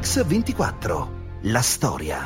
Mix24. La storia.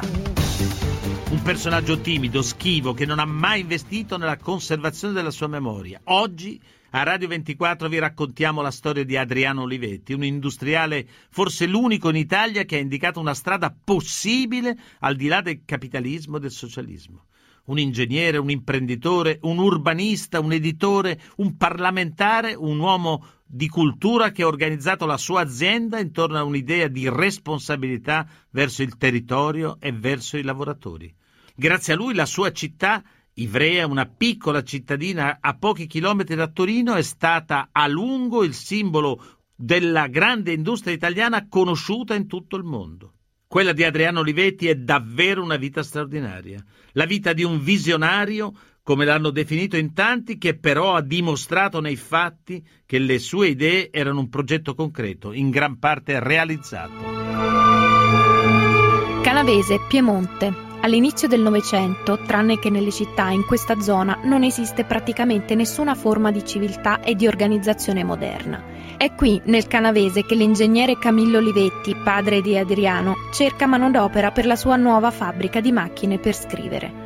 Un personaggio timido, schivo, che non ha mai investito nella conservazione della sua memoria. Oggi a Radio 24 vi raccontiamo la storia di Adriano Olivetti, un industriale forse l'unico in Italia che ha indicato una strada possibile al di là del capitalismo e del socialismo un ingegnere, un imprenditore, un urbanista, un editore, un parlamentare, un uomo di cultura che ha organizzato la sua azienda intorno a un'idea di responsabilità verso il territorio e verso i lavoratori. Grazie a lui la sua città, Ivrea, una piccola cittadina a pochi chilometri da Torino, è stata a lungo il simbolo della grande industria italiana conosciuta in tutto il mondo. Quella di Adriano Olivetti è davvero una vita straordinaria, la vita di un visionario, come l'hanno definito in tanti, che però ha dimostrato nei fatti che le sue idee erano un progetto concreto, in gran parte realizzato. Canavese, Piemonte. All'inizio del Novecento, tranne che nelle città, in questa zona non esiste praticamente nessuna forma di civiltà e di organizzazione moderna. È qui, nel Canavese, che l'ingegnere Camillo Olivetti, padre di Adriano, cerca manodopera per la sua nuova fabbrica di macchine per scrivere.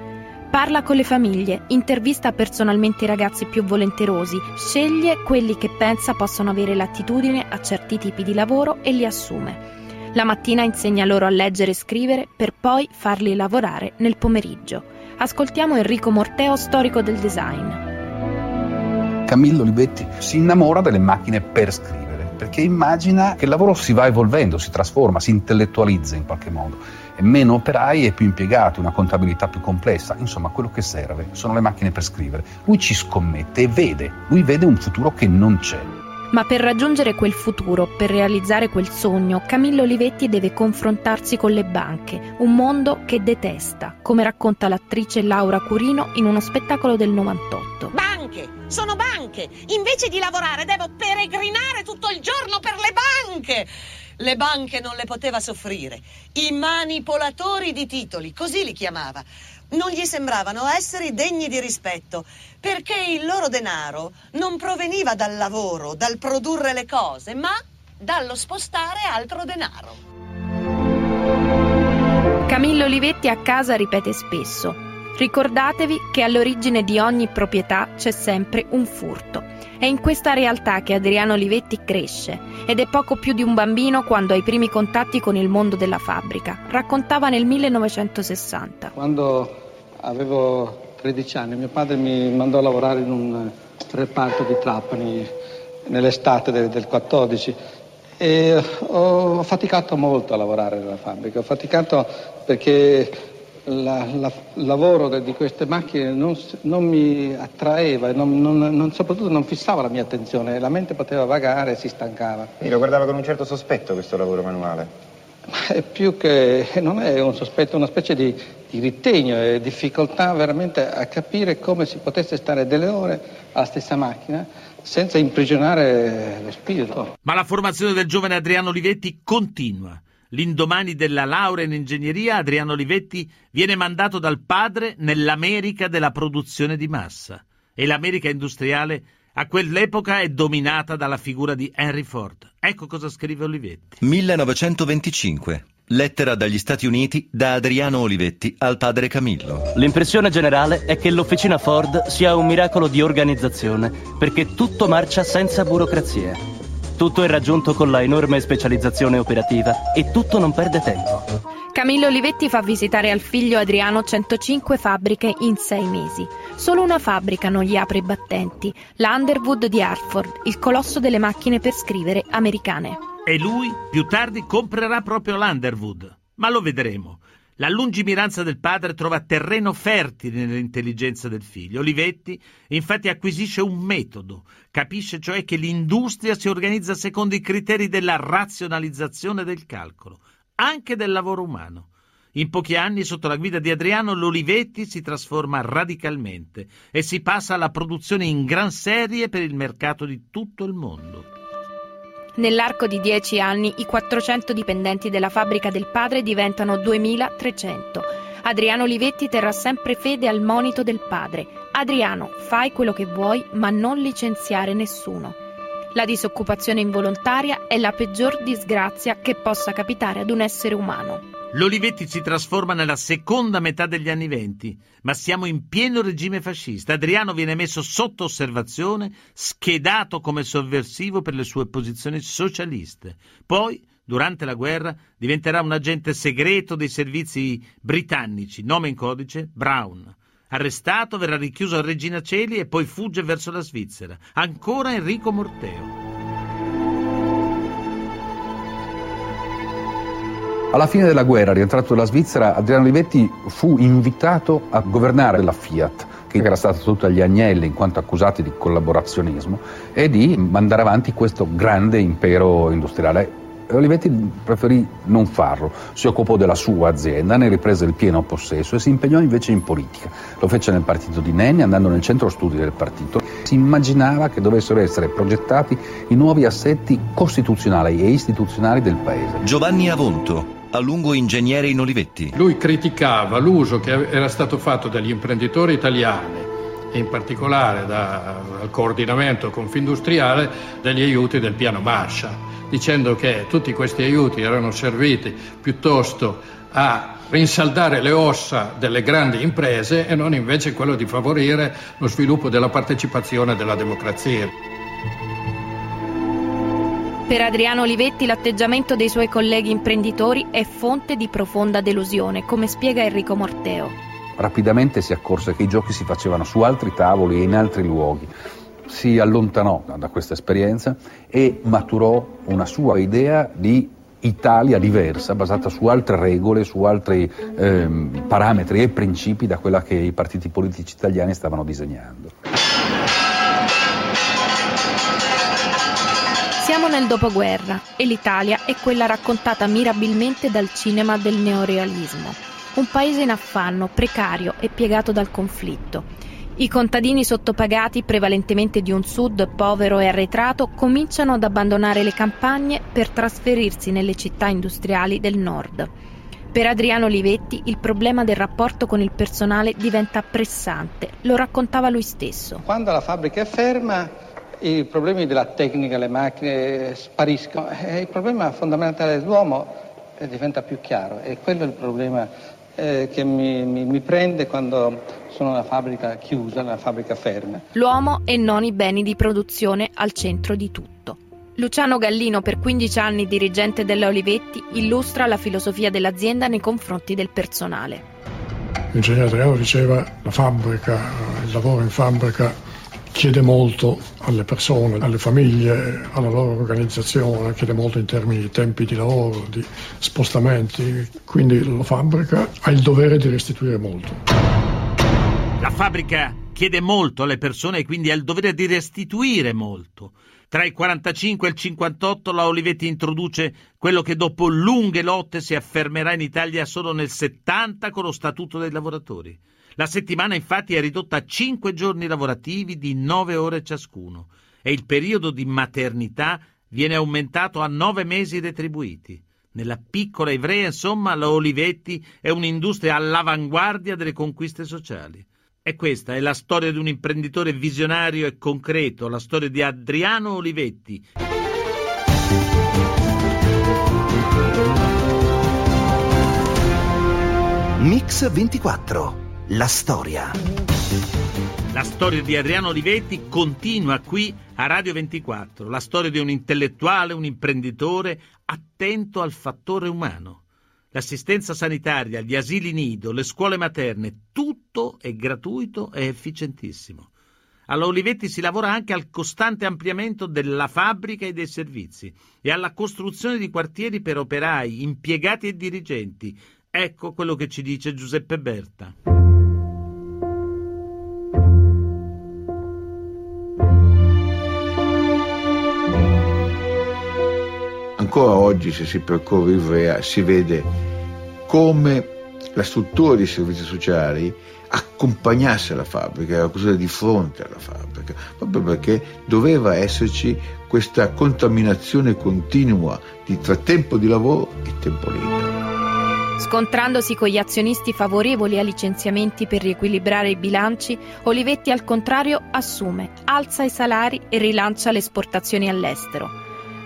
Parla con le famiglie, intervista personalmente i ragazzi più volenterosi, sceglie quelli che pensa possono avere l'attitudine a certi tipi di lavoro e li assume. La mattina insegna loro a leggere e scrivere per poi farli lavorare nel pomeriggio. Ascoltiamo Enrico Morteo, storico del design. Camillo Olivetti si innamora delle macchine per scrivere, perché immagina che il lavoro si va evolvendo, si trasforma, si intellettualizza in qualche modo. Meno operai e più impiegati, una contabilità più complessa, insomma quello che serve sono le macchine per scrivere. Lui ci scommette e vede, lui vede un futuro che non c'è. Ma per raggiungere quel futuro, per realizzare quel sogno, Camillo Olivetti deve confrontarsi con le banche, un mondo che detesta, come racconta l'attrice Laura Curino in uno spettacolo del 98. Banche! Sono banche! Invece di lavorare devo peregrinare tutto il giorno per le banche! Le banche non le poteva soffrire. I manipolatori di titoli, così li chiamava non gli sembravano essere degni di rispetto, perché il loro denaro non proveniva dal lavoro, dal produrre le cose, ma dallo spostare altro denaro. Camillo Olivetti a casa ripete spesso, ricordatevi che all'origine di ogni proprietà c'è sempre un furto. È in questa realtà che Adriano Olivetti cresce ed è poco più di un bambino quando ha i primi contatti con il mondo della fabbrica. Raccontava nel 1960. Quando avevo 13 anni mio padre mi mandò a lavorare in un reparto di Trapani nell'estate del, del 14 e ho faticato molto a lavorare nella fabbrica, ho faticato perché il lavoro di queste macchine non, non mi attraeva e non, non, soprattutto non fissava la mia attenzione, la mente poteva vagare e si stancava. Quindi lo guardava con un certo sospetto questo lavoro manuale? Ma è più che, non è un sospetto, è una specie di, di ritegno e difficoltà veramente a capire come si potesse stare delle ore alla stessa macchina senza imprigionare lo spirito. Ma la formazione del giovane Adriano Olivetti continua. L'indomani della laurea in ingegneria, Adriano Olivetti viene mandato dal padre nell'America della produzione di massa. E l'America industriale a quell'epoca è dominata dalla figura di Henry Ford. Ecco cosa scrive Olivetti. 1925. Lettera dagli Stati Uniti da Adriano Olivetti al padre Camillo. L'impressione generale è che l'officina Ford sia un miracolo di organizzazione, perché tutto marcia senza burocrazia. Tutto è raggiunto con la enorme specializzazione operativa e tutto non perde tempo. Camillo Olivetti fa visitare al figlio Adriano 105 fabbriche in sei mesi. Solo una fabbrica non gli apre i battenti, la Underwood di Hartford, il colosso delle macchine per scrivere americane. E lui più tardi comprerà proprio l'Underwood. Ma lo vedremo. La lungimiranza del padre trova terreno fertile nell'intelligenza del figlio. Olivetti infatti acquisisce un metodo, capisce cioè che l'industria si organizza secondo i criteri della razionalizzazione del calcolo, anche del lavoro umano. In pochi anni, sotto la guida di Adriano, l'Olivetti si trasforma radicalmente e si passa alla produzione in gran serie per il mercato di tutto il mondo. Nell'arco di dieci anni i 400 dipendenti della fabbrica del padre diventano 2300. Adriano Olivetti terrà sempre fede al monito del padre. Adriano, fai quello che vuoi, ma non licenziare nessuno. La disoccupazione involontaria è la peggior disgrazia che possa capitare ad un essere umano. L'Olivetti si trasforma nella seconda metà degli anni venti, ma siamo in pieno regime fascista. Adriano viene messo sotto osservazione, schedato come sovversivo per le sue posizioni socialiste. Poi, durante la guerra, diventerà un agente segreto dei servizi britannici, nome in codice Brown. Arrestato, verrà richiuso a Regina Celi e poi fugge verso la Svizzera. Ancora Enrico Morteo. Alla fine della guerra, rientrato dalla Svizzera, Adriano Olivetti fu invitato a governare la Fiat, che era stata tutta agli agnelli in quanto accusati di collaborazionismo, e di mandare avanti questo grande impero industriale. Olivetti preferì non farlo, si occupò della sua azienda, ne riprese il pieno possesso e si impegnò invece in politica. Lo fece nel partito di Nenni, andando nel centro studi del partito. Si immaginava che dovessero essere progettati i nuovi assetti costituzionali e istituzionali del paese. Giovanni Avonto, a lungo ingegnere in Olivetti. Lui criticava l'uso che era stato fatto dagli imprenditori italiani e in particolare dal coordinamento confindustriale degli aiuti del piano Marshall dicendo che tutti questi aiuti erano serviti piuttosto a rinsaldare le ossa delle grandi imprese e non invece quello di favorire lo sviluppo della partecipazione della democrazia. Per Adriano Olivetti l'atteggiamento dei suoi colleghi imprenditori è fonte di profonda delusione, come spiega Enrico Morteo. Rapidamente si accorse che i giochi si facevano su altri tavoli e in altri luoghi si allontanò da questa esperienza e maturò una sua idea di Italia diversa, basata su altre regole, su altri ehm, parametri e principi da quella che i partiti politici italiani stavano disegnando. Siamo nel dopoguerra e l'Italia è quella raccontata mirabilmente dal cinema del neorealismo. Un paese in affanno, precario e piegato dal conflitto i contadini sottopagati, prevalentemente di un sud povero e arretrato, cominciano ad abbandonare le campagne per trasferirsi nelle città industriali del nord. Per Adriano Olivetti il problema del rapporto con il personale diventa pressante, lo raccontava lui stesso. Quando la fabbrica è ferma, i problemi della tecnica, le macchine spariscono e il problema fondamentale dell'uomo eh, diventa più chiaro e quello è il problema eh, che mi, mi, mi prende quando sono una fabbrica chiusa, una fabbrica ferma. L'uomo e non i beni di produzione al centro di tutto. Luciano Gallino, per 15 anni dirigente della Olivetti, illustra la filosofia dell'azienda nei confronti del personale. L'ingegnere Adriano diceva la fabbrica, il lavoro in fabbrica chiede molto alle persone, alle famiglie, alla loro organizzazione, chiede molto in termini di tempi di lavoro, di spostamenti, quindi la fabbrica ha il dovere di restituire molto. La fabbrica chiede molto alle persone e quindi ha il dovere di restituire molto. Tra il 45 e il 58 la Olivetti introduce quello che dopo lunghe lotte si affermerà in Italia solo nel 70 con lo Statuto dei lavoratori. La settimana infatti è ridotta a cinque giorni lavorativi di nove ore ciascuno e il periodo di maternità viene aumentato a nove mesi retribuiti. Nella piccola Ivrea, insomma, la Olivetti è un'industria all'avanguardia delle conquiste sociali. E questa è la storia di un imprenditore visionario e concreto, la storia di Adriano Olivetti. Mix 24 la storia. La storia di Adriano Olivetti continua qui a Radio 24, la storia di un intellettuale, un imprenditore attento al fattore umano. L'assistenza sanitaria, gli asili nido, le scuole materne, tutto è gratuito e efficientissimo. Alla Olivetti si lavora anche al costante ampliamento della fabbrica e dei servizi e alla costruzione di quartieri per operai, impiegati e dirigenti. Ecco quello che ci dice Giuseppe Berta. ancora oggi se si percorre Ivrea si vede come la struttura dei servizi sociali accompagnasse la fabbrica, era costruita di fronte alla fabbrica, proprio perché doveva esserci questa contaminazione continua di, tra tempo di lavoro e tempo libero. Scontrandosi con gli azionisti favorevoli a licenziamenti per riequilibrare i bilanci, Olivetti al contrario assume, alza i salari e rilancia le esportazioni all'estero.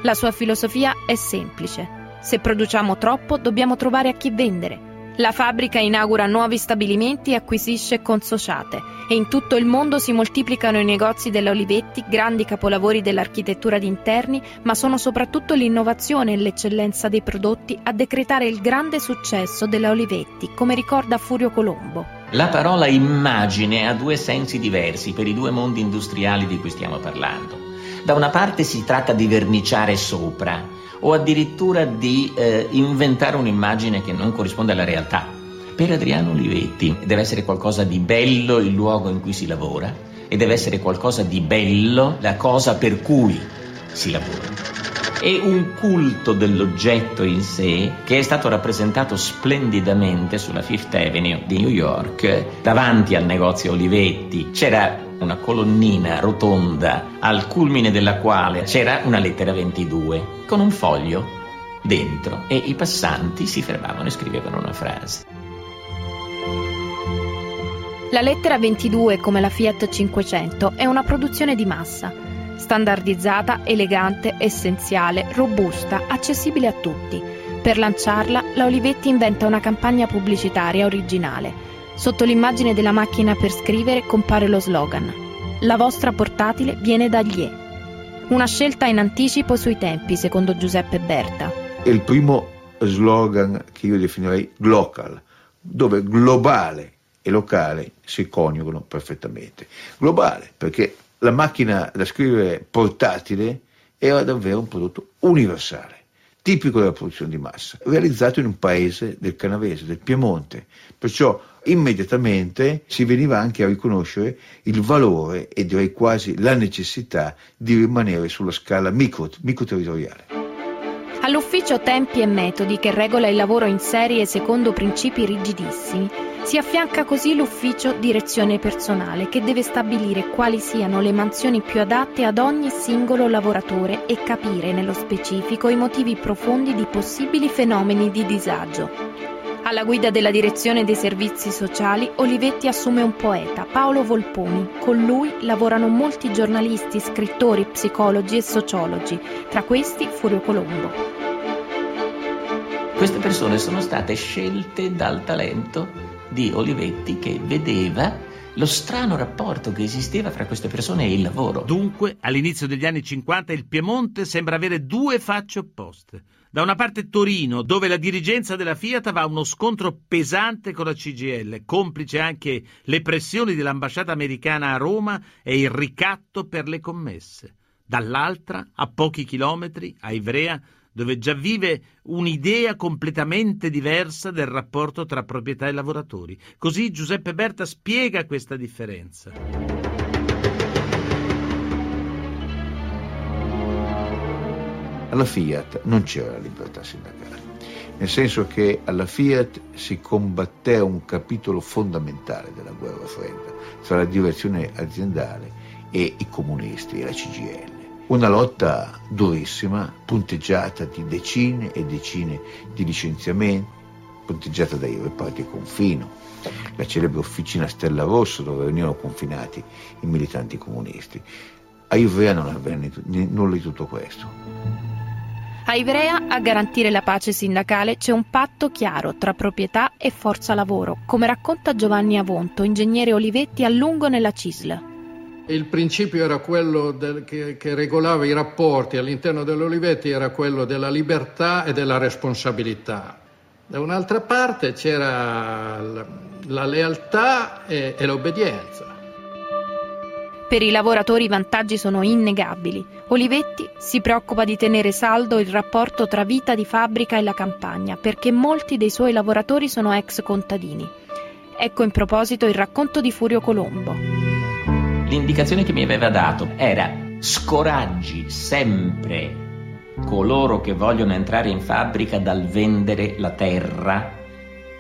La sua filosofia è semplice. Se produciamo troppo dobbiamo trovare a chi vendere la fabbrica inaugura nuovi stabilimenti e acquisisce consociate e in tutto il mondo si moltiplicano i negozi della Olivetti, grandi capolavori dell'architettura di interni, ma sono soprattutto l'innovazione e l'eccellenza dei prodotti a decretare il grande successo della Olivetti, come ricorda Furio Colombo. La parola immagine ha due sensi diversi per i due mondi industriali di cui stiamo parlando. Da una parte si tratta di verniciare sopra, o addirittura di eh, inventare un'immagine che non corrisponde alla realtà. Per Adriano Olivetti deve essere qualcosa di bello il luogo in cui si lavora e deve essere qualcosa di bello la cosa per cui si lavora. È un culto dell'oggetto in sé che è stato rappresentato splendidamente sulla Fifth Avenue di New York, davanti al negozio Olivetti. C'era una colonnina rotonda al culmine della quale c'era una lettera 22 con un foglio dentro e i passanti si fermavano e scrivevano una frase. La lettera 22, come la Fiat 500, è una produzione di massa, standardizzata, elegante, essenziale, robusta, accessibile a tutti. Per lanciarla, la Olivetti inventa una campagna pubblicitaria originale Sotto l'immagine della macchina per scrivere compare lo slogan La vostra portatile viene da Glie. Una scelta in anticipo sui tempi, secondo Giuseppe Berta. È il primo slogan che io definirei glocal, dove globale e locale si coniugano perfettamente. Globale, perché la macchina da scrivere portatile era davvero un prodotto universale tipico della produzione di massa, realizzato in un paese del Canavese, del Piemonte. Perciò immediatamente si veniva anche a riconoscere il valore e direi quasi la necessità di rimanere sulla scala micro, microterritoriale. All'ufficio Tempi e Metodi, che regola il lavoro in serie secondo principi rigidissimi, si affianca così l'ufficio Direzione Personale, che deve stabilire quali siano le mansioni più adatte ad ogni singolo lavoratore e capire nello specifico i motivi profondi di possibili fenomeni di disagio. Alla guida della direzione dei servizi sociali, Olivetti assume un poeta, Paolo Volponi. Con lui lavorano molti giornalisti, scrittori, psicologi e sociologi, tra questi Furio Colombo. Queste persone sono state scelte dal talento di Olivetti che vedeva lo strano rapporto che esisteva fra queste persone e il lavoro. Dunque, all'inizio degli anni 50 il Piemonte sembra avere due facce opposte. Da una parte Torino, dove la dirigenza della Fiat va a uno scontro pesante con la CGL, complice anche le pressioni dell'ambasciata americana a Roma e il ricatto per le commesse. Dall'altra, a pochi chilometri, a Ivrea, dove già vive un'idea completamente diversa del rapporto tra proprietà e lavoratori. Così Giuseppe Berta spiega questa differenza. Alla Fiat non c'era libertà sindacale, nel senso che alla Fiat si combatté un capitolo fondamentale della guerra fredda tra la direzione aziendale e i comunisti e la CGL una lotta durissima, punteggiata di decine e decine di licenziamenti, punteggiata dai reparti confino, la celebre officina Stella Rosso dove venivano confinati i militanti comunisti. A Ivrea non avvenne nulla di tutto questo. A Ivrea, a garantire la pace sindacale, c'è un patto chiaro tra proprietà e forza lavoro, come racconta Giovanni Avonto, ingegnere Olivetti a lungo nella CISL. Il principio era quello del, che, che, regolava i rapporti all'interno dell'Olivetti, era quello della libertà e della responsabilità. Da un'altra parte c'era la, la lealtà e, e l'obbedienza. Per i lavoratori i vantaggi sono innegabili. Olivetti si preoccupa di tenere saldo il rapporto tra vita di fabbrica e la campagna, perché molti dei suoi lavoratori sono ex contadini. Ecco in proposito il racconto di Furio Colombo. L'indicazione che mi aveva dato era scoraggi sempre coloro che vogliono entrare in fabbrica dal vendere la terra,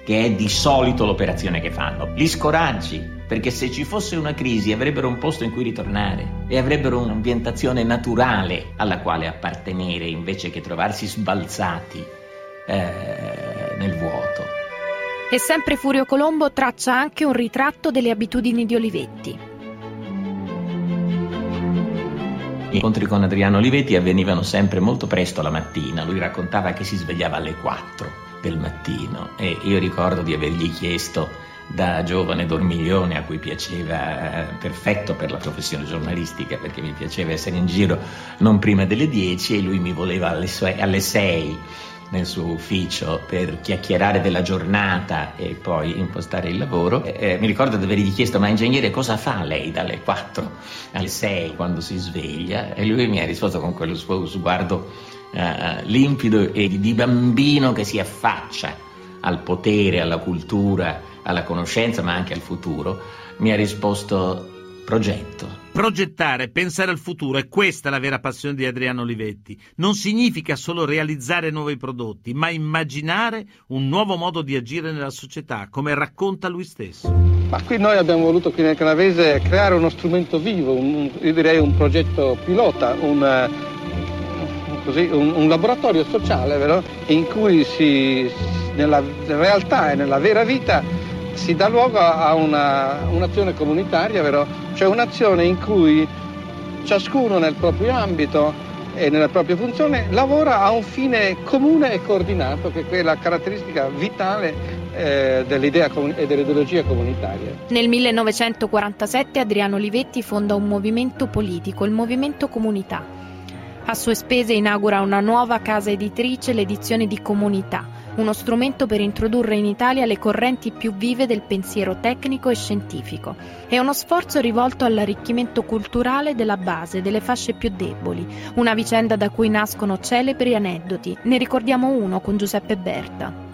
che è di solito l'operazione che fanno. Li scoraggi perché se ci fosse una crisi avrebbero un posto in cui ritornare e avrebbero un'ambientazione naturale alla quale appartenere invece che trovarsi sbalzati eh, nel vuoto. E sempre Furio Colombo traccia anche un ritratto delle abitudini di Olivetti. Gli incontri con Adriano Olivetti avvenivano sempre molto presto la mattina. Lui raccontava che si svegliava alle 4 del mattino e io ricordo di avergli chiesto da giovane dormiglione a cui piaceva, eh, perfetto per la professione giornalistica, perché mi piaceva essere in giro non prima delle 10 e lui mi voleva alle, sue, alle 6 nel suo ufficio per chiacchierare della giornata e poi impostare il lavoro. Eh, mi ricordo di avergli chiesto: Ma ingegnere, cosa fa lei dalle 4 alle 6 quando si sveglia? E lui mi ha risposto con quello suo sguardo eh, limpido e di bambino che si affaccia al potere, alla cultura alla conoscenza ma anche al futuro, mi ha risposto progetto. Progettare, pensare al futuro, è questa la vera passione di Adriano Olivetti. Non significa solo realizzare nuovi prodotti, ma immaginare un nuovo modo di agire nella società, come racconta lui stesso. Ma qui noi abbiamo voluto qui nel Canavese creare uno strumento vivo, un, io direi un progetto pilota, un, così, un, un laboratorio sociale vero? in cui si, nella realtà e nella vera vita si dà luogo a una, un'azione comunitaria, vero? cioè un'azione in cui ciascuno nel proprio ambito e nella propria funzione lavora a un fine comune e coordinato, che è quella caratteristica vitale eh, dell'idea e dell'ideologia comunitaria. Nel 1947 Adriano Olivetti fonda un movimento politico, il Movimento Comunità. A sue spese inaugura una nuova casa editrice, l'edizione di Comunità uno strumento per introdurre in Italia le correnti più vive del pensiero tecnico e scientifico. È uno sforzo rivolto all'arricchimento culturale della base, delle fasce più deboli, una vicenda da cui nascono celebri aneddoti. Ne ricordiamo uno con Giuseppe Berta.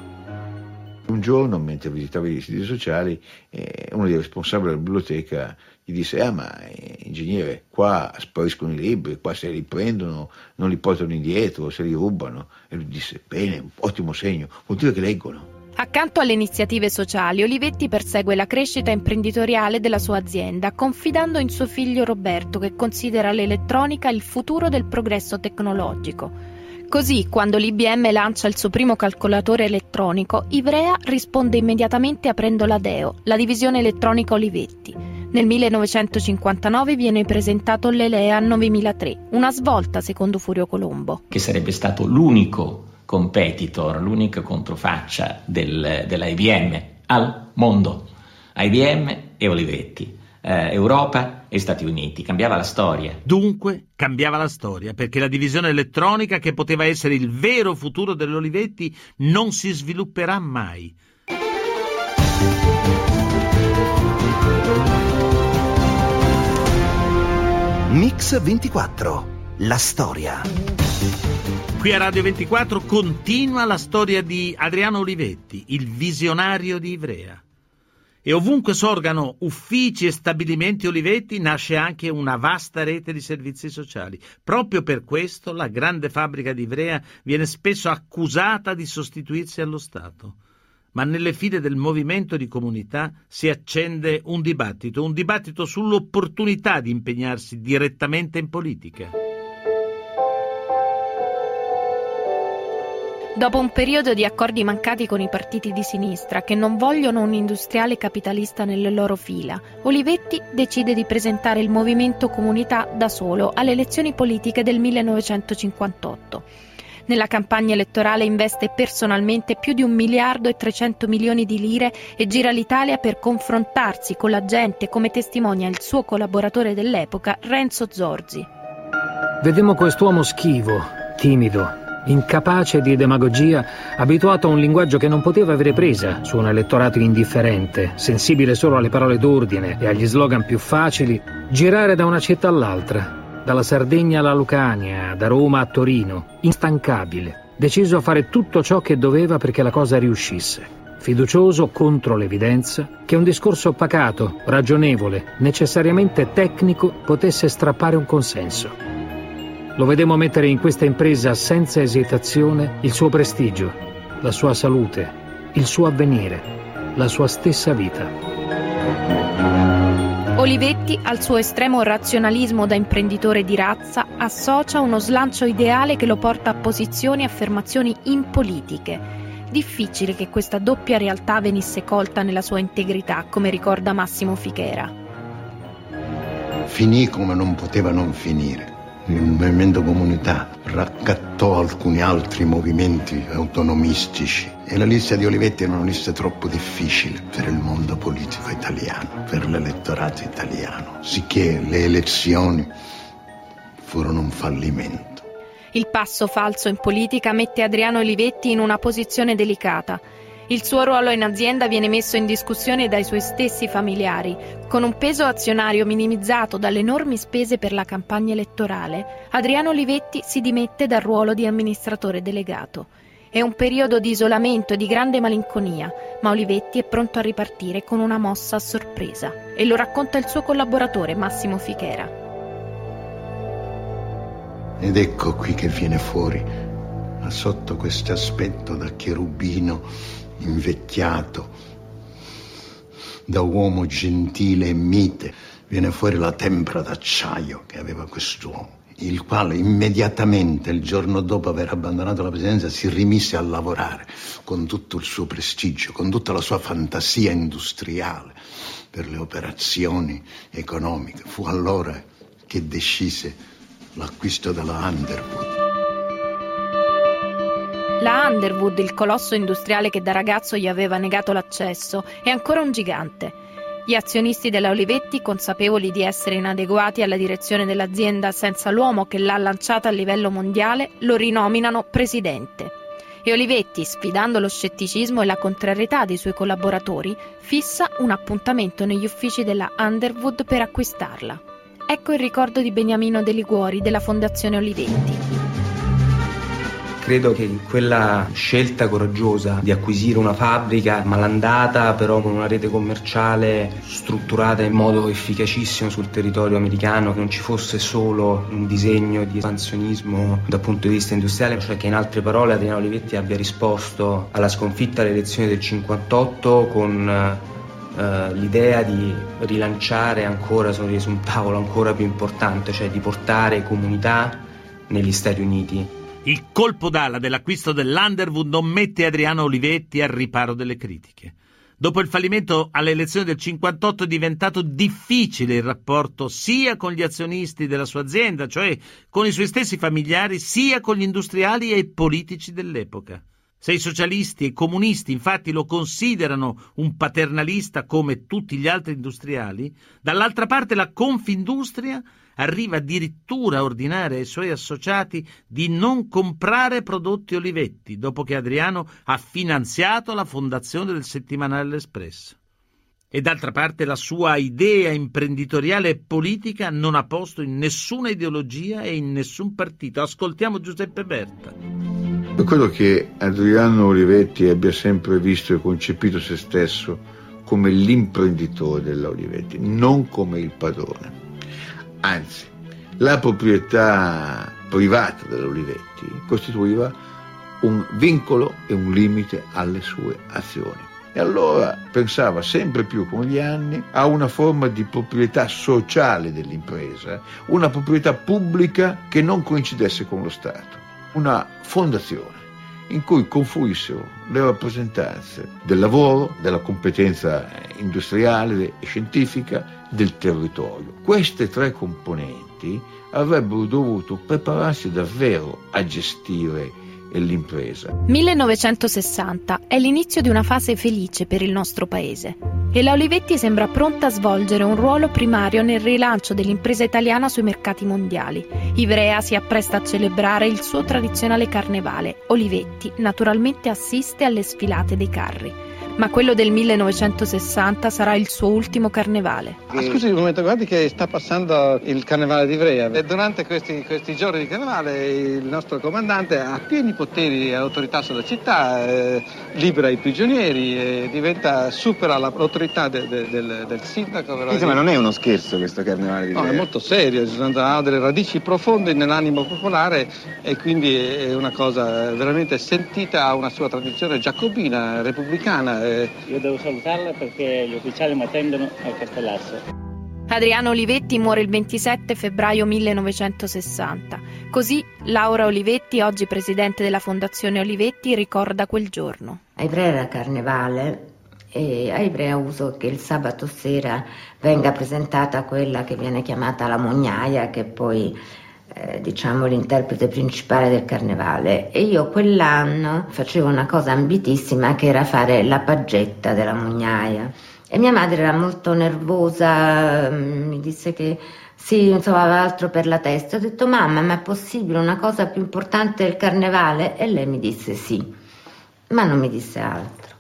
Un giorno, mentre visitavo gli istituti sociali, eh, uno dei responsabili della biblioteca gli disse, ah ma eh, ingegnere, qua spariscono i libri, qua se li prendono non li portano indietro, se li rubano. E lui disse, bene, ottimo segno, vuol dire che leggono. Accanto alle iniziative sociali, Olivetti persegue la crescita imprenditoriale della sua azienda, confidando in suo figlio Roberto, che considera l'elettronica il futuro del progresso tecnologico. Così, quando l'IBM lancia il suo primo calcolatore elettronico, Ivrea risponde immediatamente aprendo la DEO, la divisione elettronica Olivetti. Nel 1959 viene presentato l'Elea 9003, una svolta secondo Furio Colombo. Che sarebbe stato l'unico competitor, l'unica controfaccia del, della IBM al mondo. IBM e Olivetti eh, Europa e Stati Uniti. Cambiava la storia. Dunque cambiava la storia, perché la divisione elettronica, che poteva essere il vero futuro dell'Olivetti, non si svilupperà mai. Mix 24. La storia. Qui a Radio 24 continua la storia di Adriano Olivetti, il visionario di Ivrea e ovunque sorgano uffici e stabilimenti Olivetti nasce anche una vasta rete di servizi sociali. Proprio per questo la grande fabbrica di Ivrea viene spesso accusata di sostituirsi allo Stato. Ma nelle file del movimento di comunità si accende un dibattito, un dibattito sull'opportunità di impegnarsi direttamente in politica. Dopo un periodo di accordi mancati con i partiti di sinistra che non vogliono un industriale capitalista nelle loro fila, Olivetti decide di presentare il movimento comunità da solo alle elezioni politiche del 1958. Nella campagna elettorale investe personalmente più di un miliardo e 300 milioni di lire e gira l'Italia per confrontarsi con la gente, come testimonia il suo collaboratore dell'epoca, Renzo Zorzi. Vedemmo quest'uomo schivo, timido, incapace di demagogia, abituato a un linguaggio che non poteva avere presa su un elettorato indifferente, sensibile solo alle parole d'ordine e agli slogan più facili, girare da una città all'altra, dalla Sardegna alla Lucania, da Roma a Torino, instancabile, deciso a fare tutto ciò che doveva perché la cosa riuscisse. Fiducioso contro l'evidenza che un discorso pacato, ragionevole, necessariamente tecnico potesse strappare un consenso. Lo vedemmo mettere in questa impresa senza esitazione il suo prestigio, la sua salute, il suo avvenire, la sua stessa vita. Olivetti, al suo estremo razionalismo da imprenditore di razza, associa uno slancio ideale che lo porta a posizioni e affermazioni impolitiche. Difficile che questa doppia realtà venisse colta nella sua integrità, come ricorda Massimo Fichera. Finì come non poteva non finire. Il movimento comunità raccattò alcuni altri movimenti autonomistici e la lista di Olivetti era una lista troppo difficile per il mondo politico italiano, per l'elettorato italiano, sicché le elezioni furono un fallimento. Il passo falso in politica mette Adriano Olivetti in una posizione delicata. Il suo ruolo in azienda viene messo in discussione dai suoi stessi familiari. Con un peso azionario minimizzato dalle enormi spese per la campagna elettorale, Adriano Olivetti si dimette dal ruolo di amministratore delegato. È un periodo di isolamento e di grande malinconia, ma Olivetti è pronto a ripartire con una mossa a sorpresa e lo racconta il suo collaboratore Massimo Fichera. Ed ecco qui che viene fuori, sotto questo aspetto da cherubino invecchiato, da uomo gentile e mite, viene fuori la tempra d'acciaio che aveva quest'uomo, il quale immediatamente, il giorno dopo aver abbandonato la presidenza, si rimise a lavorare con tutto il suo prestigio, con tutta la sua fantasia industriale per le operazioni economiche. Fu allora che decise l'acquisto della Underwood. La Underwood, il colosso industriale che da ragazzo gli aveva negato l'accesso, è ancora un gigante. Gli azionisti della Olivetti, consapevoli di essere inadeguati alla direzione dell'azienda senza l'uomo che l'ha lanciata a livello mondiale, lo rinominano presidente. E Olivetti, sfidando lo scetticismo e la contrarietà dei suoi collaboratori, fissa un appuntamento negli uffici della Underwood per acquistarla. Ecco il ricordo di Beniamino De Liguori della Fondazione Olivetti. Credo che quella scelta coraggiosa di acquisire una fabbrica malandata, però con una rete commerciale strutturata in modo efficacissimo sul territorio americano, che non ci fosse solo un disegno di espansionismo dal punto di vista industriale, cioè che in altre parole Adriano Olivetti abbia risposto alla sconfitta alle elezioni del 58 con Uh, l'idea di rilanciare ancora su un tavolo ancora più importante, cioè di portare comunità negli Stati Uniti. Il colpo d'ala dell'acquisto dell'Underwood non mette Adriano Olivetti al riparo delle critiche. Dopo il fallimento alle elezioni del 58 è diventato difficile il rapporto sia con gli azionisti della sua azienda, cioè con i suoi stessi familiari, sia con gli industriali e i politici dell'epoca. Se i socialisti e i comunisti infatti lo considerano un paternalista come tutti gli altri industriali, dall'altra parte la Confindustria arriva addirittura a ordinare ai suoi associati di non comprare prodotti Olivetti, dopo che Adriano ha finanziato la fondazione del settimanale L'Espresso. E d'altra parte la sua idea imprenditoriale e politica non ha posto in nessuna ideologia e in nessun partito. Ascoltiamo Giuseppe Berta. Quello che Adriano Olivetti abbia sempre visto e concepito se stesso come l'imprenditore della Olivetti, non come il padrone. Anzi, la proprietà privata della Olivetti costituiva un vincolo e un limite alle sue azioni. E allora pensava sempre più con gli anni a una forma di proprietà sociale dell'impresa, una proprietà pubblica che non coincidesse con lo Stato una fondazione in cui confluissero le rappresentanze del lavoro, della competenza industriale e scientifica, del territorio. Queste tre componenti avrebbero dovuto prepararsi davvero a gestire l'impresa. 1960 è l'inizio di una fase felice per il nostro paese e la Olivetti sembra pronta a svolgere un ruolo primario nel rilancio dell'impresa italiana sui mercati mondiali. Ivrea si appresta a celebrare il suo tradizionale carnevale. Olivetti naturalmente assiste alle sfilate dei carri ma quello del 1960 sarà il suo ultimo carnevale. Ah, scusi un momento, guardi che sta passando il carnevale di Ivrea e durante questi, questi, giorni di carnevale il nostro comandante ha pieni poteri e autorità sulla città, eh, libera i prigionieri, e diventa, supera l'autorità de, de, del, del, sindaco. Insomma, non è uno scherzo questo carnevale di Ivrea? No, è molto serio, ha delle radici profonde nell'animo popolare e quindi è una cosa veramente sentita, ha una sua tradizione giacobina, repubblicana eh... Io devo salutarla perché gli ufficiali mi attendono al castellazzo. Adriano Olivetti muore il 27 febbraio 1960. Così Laura Olivetti, oggi presidente della Fondazione Olivetti, ricorda quel giorno. A Ivrea era carnevale e a Ivrea uso che il sabato sera venga presentata quella che viene chiamata la mugnaia, che poi eh, diciamo l'interprete principale del carnevale e io quell'anno facevo una cosa ambitissima che era fare la paggetta della mugnaia e mia madre era molto nervosa, mm, mi disse che sì, insomma, aveva altro per la testa. Ho detto, mamma, ma è possibile una cosa più importante del carnevale? E lei mi disse sì, ma non mi disse altro.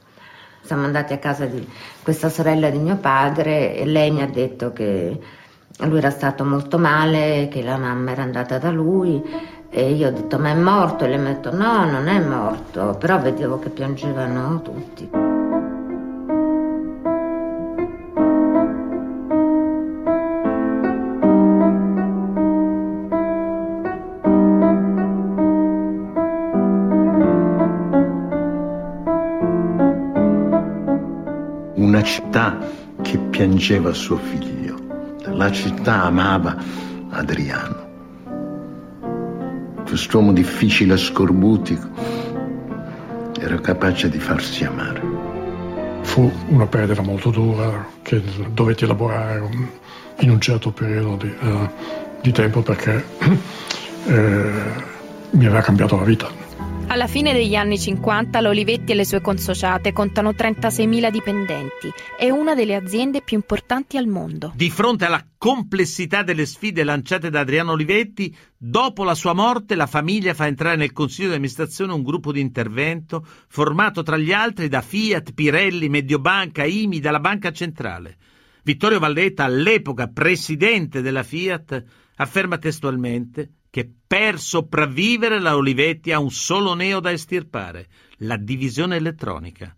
Siamo andati a casa di questa sorella di mio padre e lei mi ha detto che lui era stato molto male, che la mamma era andata da lui e io ho detto ma è morto e lei mi ha detto no, non è morto, però vedevo che piangevano tutti. Una città che piangeva suo figlio la città amava Adriano. Quest'uomo difficile e scorbutico era capace di farsi amare. Fu una perdita molto dura che dovetti elaborare in un certo periodo di, uh, di tempo perché eh, mi aveva cambiato la vita. Alla fine degli anni 50 l'Olivetti e le sue consociate contano 36.000 dipendenti. È una delle aziende più importanti al mondo. Di fronte alla complessità delle sfide lanciate da Adriano Olivetti, dopo la sua morte la famiglia fa entrare nel consiglio di amministrazione un gruppo di intervento formato tra gli altri da Fiat, Pirelli, Mediobanca, IMI, dalla Banca Centrale. Vittorio Valletta, all'epoca presidente della Fiat, afferma testualmente che per sopravvivere la Olivetti ha un solo neo da estirpare, la divisione elettronica,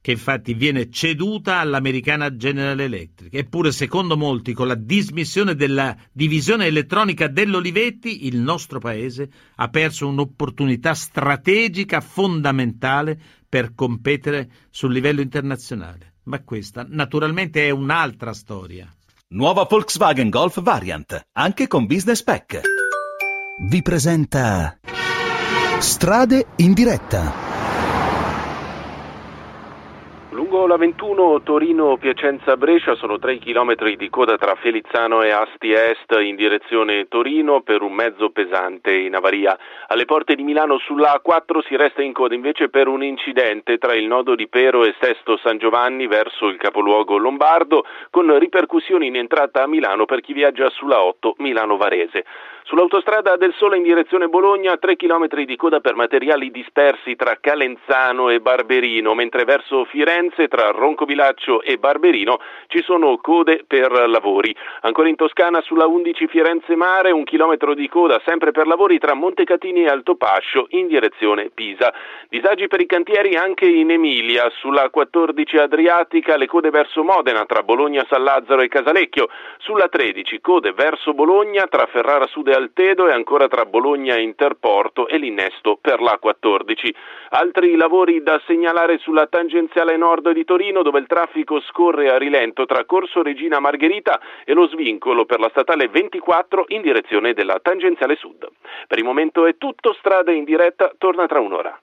che infatti viene ceduta all'americana General Electric. Eppure, secondo molti, con la dismissione della divisione elettronica dell'Olivetti, il nostro paese ha perso un'opportunità strategica fondamentale per competere sul livello internazionale. Ma questa, naturalmente, è un'altra storia. Nuova Volkswagen Golf Variant, anche con Business Pack vi presenta Strade in diretta. Lungo la 21 Torino-Piacenza-Brescia sono 3 km di coda tra Felizzano e Asti Est in direzione Torino per un mezzo pesante in avaria. Alle porte di Milano sulla A4 si resta in coda invece per un incidente tra il nodo di Pero e Sesto San Giovanni verso il capoluogo lombardo con ripercussioni in entrata a Milano per chi viaggia sulla 8 Milano-Varese. Sull'autostrada del Sole in direzione Bologna 3 km di coda per materiali dispersi tra Calenzano e Barberino, mentre verso Firenze tra Roncovilaccio e Barberino ci sono code per lavori. Ancora in Toscana sulla 11 Firenze Mare un chilometro di coda sempre per lavori tra Montecatini e Altopascio in direzione Pisa. Disagi per i cantieri anche in Emilia, sulla 14 Adriatica le code verso Modena tra Bologna San Lazzaro e Casalecchio, sulla 13 code verso Bologna tra Ferrara Sud e Altedo e ancora tra Bologna e Interporto e l'innesto per la 14. Altri lavori da segnalare sulla tangenziale nord di Torino dove il traffico scorre a rilento tra Corso Regina Margherita e lo svincolo per la statale 24 in direzione della tangenziale sud. Per il momento è tutto, strada in diretta, torna tra un'ora.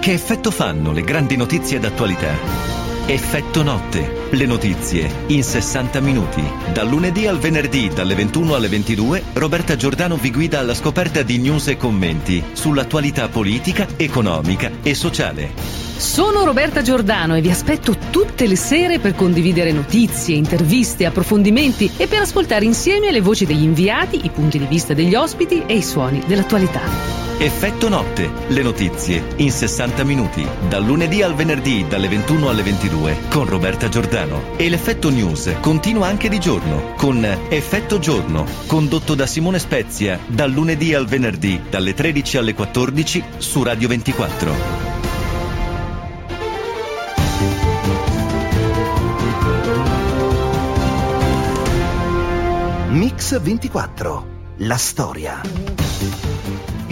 Che effetto fanno le grandi notizie d'attualità? Effetto notte. Le notizie in 60 minuti. Dal lunedì al venerdì, dalle 21 alle 22, Roberta Giordano vi guida alla scoperta di news e commenti sull'attualità politica, economica e sociale. Sono Roberta Giordano e vi aspetto tutte le sere per condividere notizie, interviste, approfondimenti e per ascoltare insieme le voci degli inviati, i punti di vista degli ospiti e i suoni dell'attualità. Effetto notte. Le notizie in 60 minuti. Dal lunedì al venerdì, dalle 21 alle 22, con Roberta Giordano. E l'effetto news continua anche di giorno, con Effetto giorno, condotto da Simone Spezia, dal lunedì al venerdì, dalle 13 alle 14, su Radio 24. Mix 24. La storia.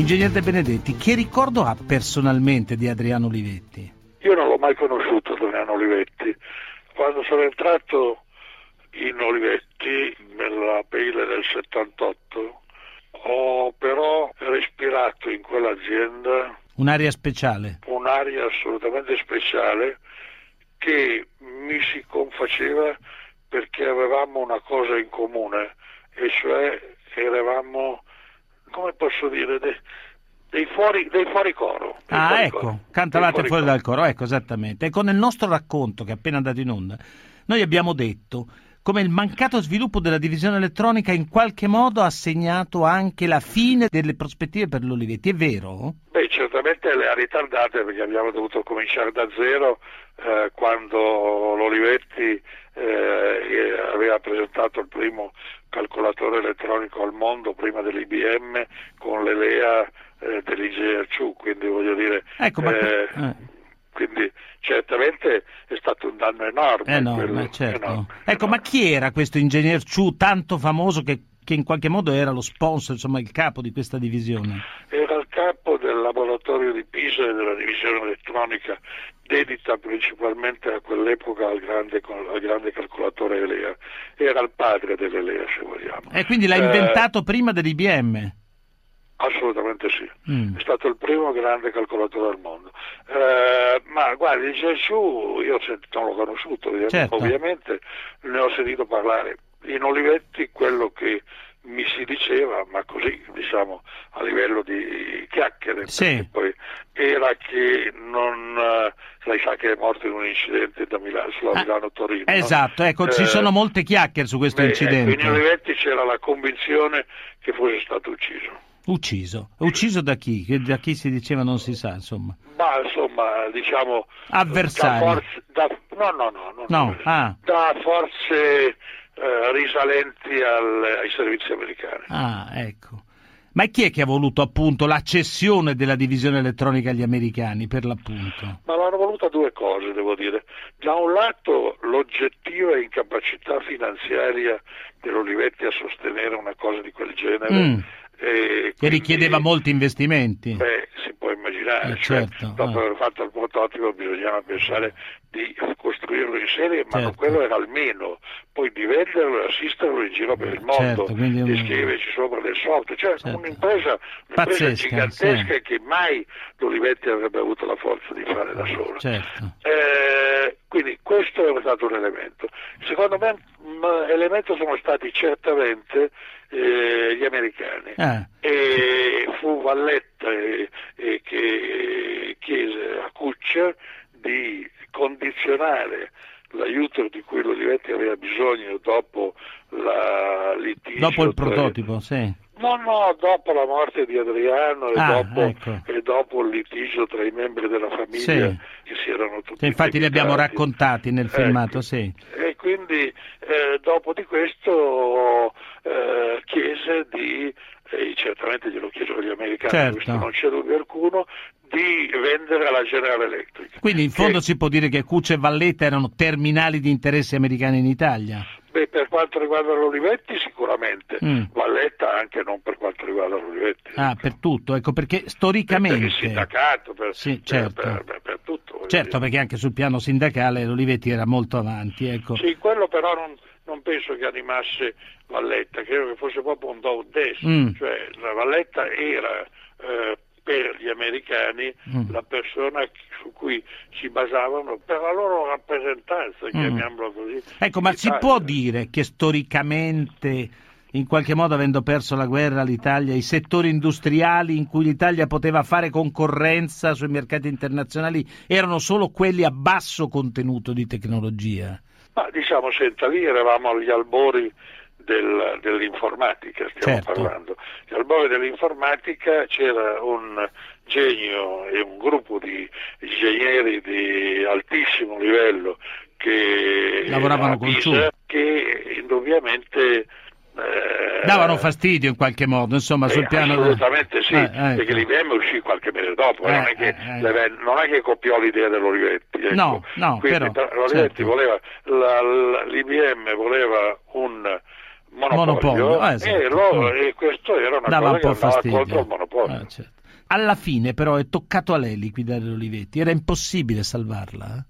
Ingegner De Benedetti, che ricordo ha personalmente di Adriano Olivetti? Io non l'ho mai conosciuto Adriano Olivetti. Quando sono entrato in Olivetti nell'aprile del 78. Ho però respirato in quell'azienda Un'area speciale. un'aria assolutamente speciale che mi si confaceva perché avevamo una cosa in comune e cioè eravamo, come posso dire, de- dei, fuori, dei fuori coro. dei Ah, fuori ecco, coro. cantavate Dei fuori fuori dal coro, ecco, esattamente. Ecco, nel nostro racconto, che è appena andato in onda, noi abbiamo detto come il mancato sviluppo della divisione elettronica in qualche modo ha segnato anche la fine delle prospettive per l'Olivetti, è vero? Beh, certamente le ha ritardate perché abbiamo dovuto cominciare da zero eh, quando l'Olivetti eh, aveva presentato il primo calcolatore elettronico al mondo prima dell'IBM con l'Elea eh, dell'Iger Chu, quindi voglio dire... Ecco, eh, eh. quindi certamente è stato un danno enorme. Enorme, quello, certo. enorme. Ecco, ma chi era questo ingegner Chu tanto famoso che, che in qualche modo era lo sponsor, insomma il capo di questa divisione? Era il capo del laboratorio di Pisa e della divisione elettronica dedita principalmente a quell'epoca al grande, al grande calcolatore Elea. Era il padre dell'Elea, se vogliamo. E quindi l'ha Eh, inventato prima dell'IBM? Assolutamente sì, Mm. è stato il primo grande calcolatore al mondo. Eh, ma guardi, il Gesù io non l'ho conosciuto, Certo. ovviamente ne ho sentito parlare. In Olivetti quello che mi si diceva, ma così diciamo a livello di chiacchiere, Sì. poi era che non, eh, lei sa che è morto in un incidente da Milano, sulla Milano-Torino. no? Esatto, ecco, ci Eh, sono molte chiacchiere su questo beh, ecco, incidente. in Olivetti c'era la convinzione che fosse stato ucciso. Ucciso. Ucciso da chi? Da chi si diceva non si sa, insomma. Ma insomma, diciamo Avversari. da forze, da- no, no, no, no, No, ah, da forze eh, risalenti al- ai servizi americani. ah, ecco. Ma chi è che ha voluto appunto la cessione della divisione elettronica agli americani, per l'appunto? Ma l'hanno voluta due cose, devo dire. Da un lato l'oggettiva incapacità finanziaria dell'Olivetti a sostenere una cosa di quel genere. Mm. E Che richiedeva molti investimenti. Beh, si può immaginare, Eh, cioè, certo, dopo ah. aver fatto il prototipo bisognava pensare di costruirlo in serie, ma Certo. quello era almeno, poi di venderlo e assisterlo in giro per il mondo, certo, quindi di scriverci sopra del software, cioè Certo. un'impresa, un'impresa Pazzesca, gigantesca sì. che mai l'Olivetti avrebbe avuto la forza di fare da solo. Certo. Eh, quindi questo è stato un elemento. Secondo me un elemento sono stati certamente eh, gli americani. Ah, E fu Valletta eh, eh, che chiese a Kutscher di condizionare l'aiuto di cui l'Olivetti aveva bisogno dopo la litigio dopo il prototipo, sì. No, no, dopo la morte di Adriano e, Ah, dopo, ecco. e dopo il litigio tra i membri della famiglia Sì. che si erano tutti Che infatti li abbiamo raccontati nel Ecco. filmato, sì. E quindi eh, dopo di questo eh, chiese di, e certamente glielo chiesero gli americani, Certo. questo non c'è dubbio alcuno, di vendere alla General Electric. Quindi in fondo Che- si può dire che Cuccia e Valletta erano terminali di interessi americani in Italia. Beh, per quanto riguarda l'Olivetti sicuramente, Mm. Valletta anche non per quanto riguarda l'Olivetti. Ah, per tutto, ecco perché per il storicamente... sindacato, per, Sì, certo. per- per- per tutto. Certo, perché anche sul piano sindacale l'Olivetti era molto avanti, ecco. Sì, quello però non, non penso che animasse Valletta, credo che fosse proprio un do des, Mm. cioè la Valletta era eh, per gli americani Mm. la persona su cui si basavano per la loro rappresentanza, chiamiamola così. Ecco, ma si può dire che storicamente, in qualche modo avendo perso la guerra l'Italia, i settori industriali in cui l'Italia poteva fare concorrenza sui mercati internazionali erano solo quelli a basso contenuto di tecnologia? Ma diciamo, senta, lì eravamo agli albori del- dell'informatica, stiamo Certo. parlando. Agli albori dell'informatica c'era un genio e un gruppo di ingegneri di altissimo livello che Lavoravano con Pisa, che indubbiamente eh, Davano fastidio in qualche modo, insomma, sul eh, piano... assolutamente sì, Eh, ecco. perché l'IBM uscì qualche mese dopo, Eh, non, è che, non è che copiò l'idea dell'Olivetti. ecco. No, no, Quindi, però, per- l'Olivetti certo. voleva, la- la- l'IBM voleva un monopolio, Monopolio, eh, esatto. e, lo- Mm. e questo era una Dava cosa un che po' fastidio. contro il monopolio. Eh, certo. Alla fine però è toccato a lei liquidare l'Olivetti, era impossibile salvarla.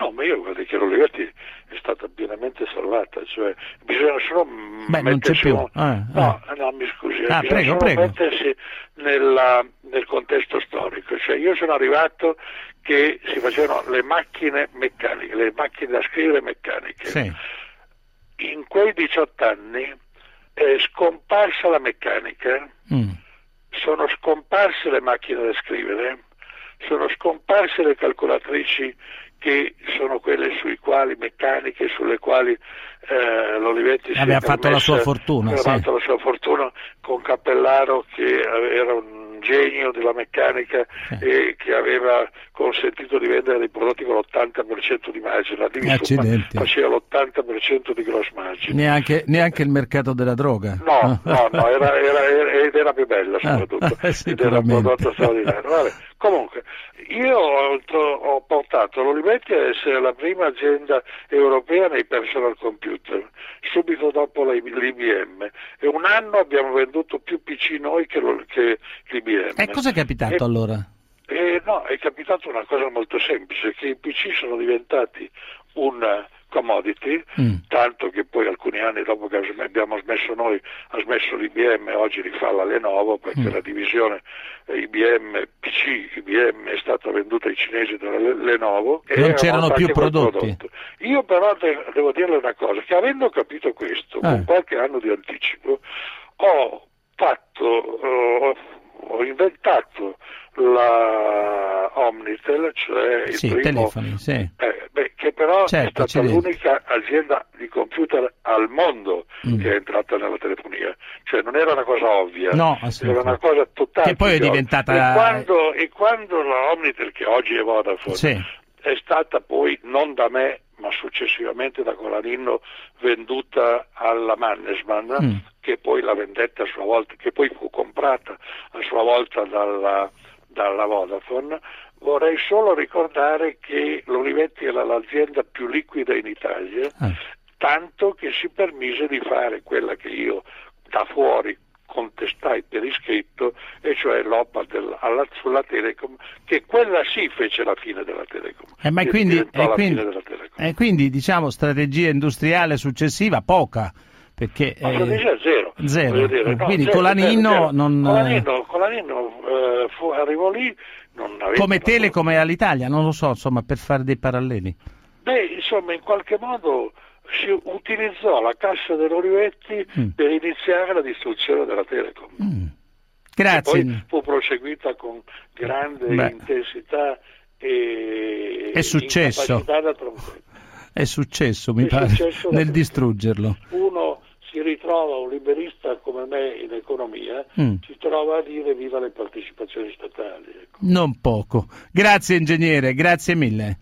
No, ma io guardo che l'Olivetti è stata pienamente salvata, cioè bisogna solo Beh, non c'è più. un- Eh, No, no, mi scusi, Ah, bisogna prego, solo prego. mettersi nella- nel contesto storico, cioè io sono arrivato che si facevano le macchine meccaniche, le macchine da scrivere meccaniche. Sì. In quei 18 anni è scomparsa la meccanica, Mm. sono scomparse le macchine da scrivere, sono scomparse le calcolatrici che sono quelle sui quali meccaniche, sulle quali eh, l'Olivetti si è fatto la sua fortuna, aveva sì. fatto la sua fortuna con Cappellaro che era un genio della meccanica e che aveva consentito di vendere dei prodotti con l'80% di margine, Accidenti. faceva l'80% di gross margin. Neanche, neanche il mercato della droga. No, no, no, era, era- era- ed era più bella soprattutto, Ah, ed era un prodotto straordinario. Vabbè, Comunque, io ho, ho portato l'Olivetti a essere la prima azienda europea nei personal computer, subito dopo l'IBM, e un anno abbiamo venduto più PC noi che, lo- che l'IBM. E cosa è capitato E- allora? eh, no, è capitato una cosa molto semplice, che i PC sono diventati un eh, commodity, Mm. tanto che poi alcuni anni dopo che abbiamo smesso noi, ha smesso l'IBM, oggi rifà la Lenovo, perché Mm. la divisione eh, IBM PC, IBM è stata venduta ai cinesi dalla Le- Lenovo. e Non c'erano più prodotti. prodotto. Io però de- devo dirle una cosa, che avendo capito questo, con Eh. qualche anno di anticipo, ho fatto, eh, ho inventato la Omnitel, cioè il Sì, primo, telefoni, sì. eh, beh, che però Certo, è stata l'unica azienda di computer al mondo Mm. che è entrata nella telefonia, cioè non era una cosa ovvia, No, era una cosa totale. Che poi è diventata- E quando, e quando la Omnitel, che oggi è Vodafone, Sì. è stata poi non da me ma successivamente da Colaninno venduta alla Mannesmann Mm. che poi la vendetta a sua volta che poi fu comprata a sua volta dalla, dalla Vodafone vorrei solo ricordare che l'Olivetti era l'azienda più liquida in Italia Ah. tanto che si permise di fare quella che io da fuori contestai per iscritto, e cioè l'OPA del- alla- sulla Telecom, che quella sì fece la fine della Telecom. Eh, quindi, e la quindi- fine della Telecom. E quindi, diciamo strategia industriale successiva poca perché Ma eh, zero. zero. dire, no, quindi zero, Colanino zero, non Colanino, Colanino, eh, fu- arrivò lì, come Telecom e all'Italia, non lo so, insomma, per fare dei paralleli. Beh, insomma, in qualche modo si utilizzò la cassa dell'Olivetti Mm. per iniziare la distruzione della Telecom. Grazie. E poi fu proseguita con grande Beh. intensità e È successo. È successo, mi È pare, successo nel distruggerlo. Uno si ritrova, un liberista come me in economia, Mm. si trova a dire viva le partecipazioni statali. ecco. Non poco. Grazie ingegnere, grazie mille.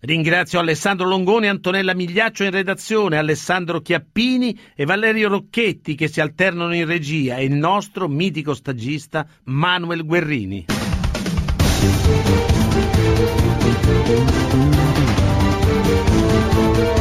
Ringrazio Alessandro Longoni, Antonella Migliaccio in redazione, Alessandro Chiappini e Valerio Rocchetti che si alternano in regia e il nostro mitico stagista Manuel Guerrini. Thank you.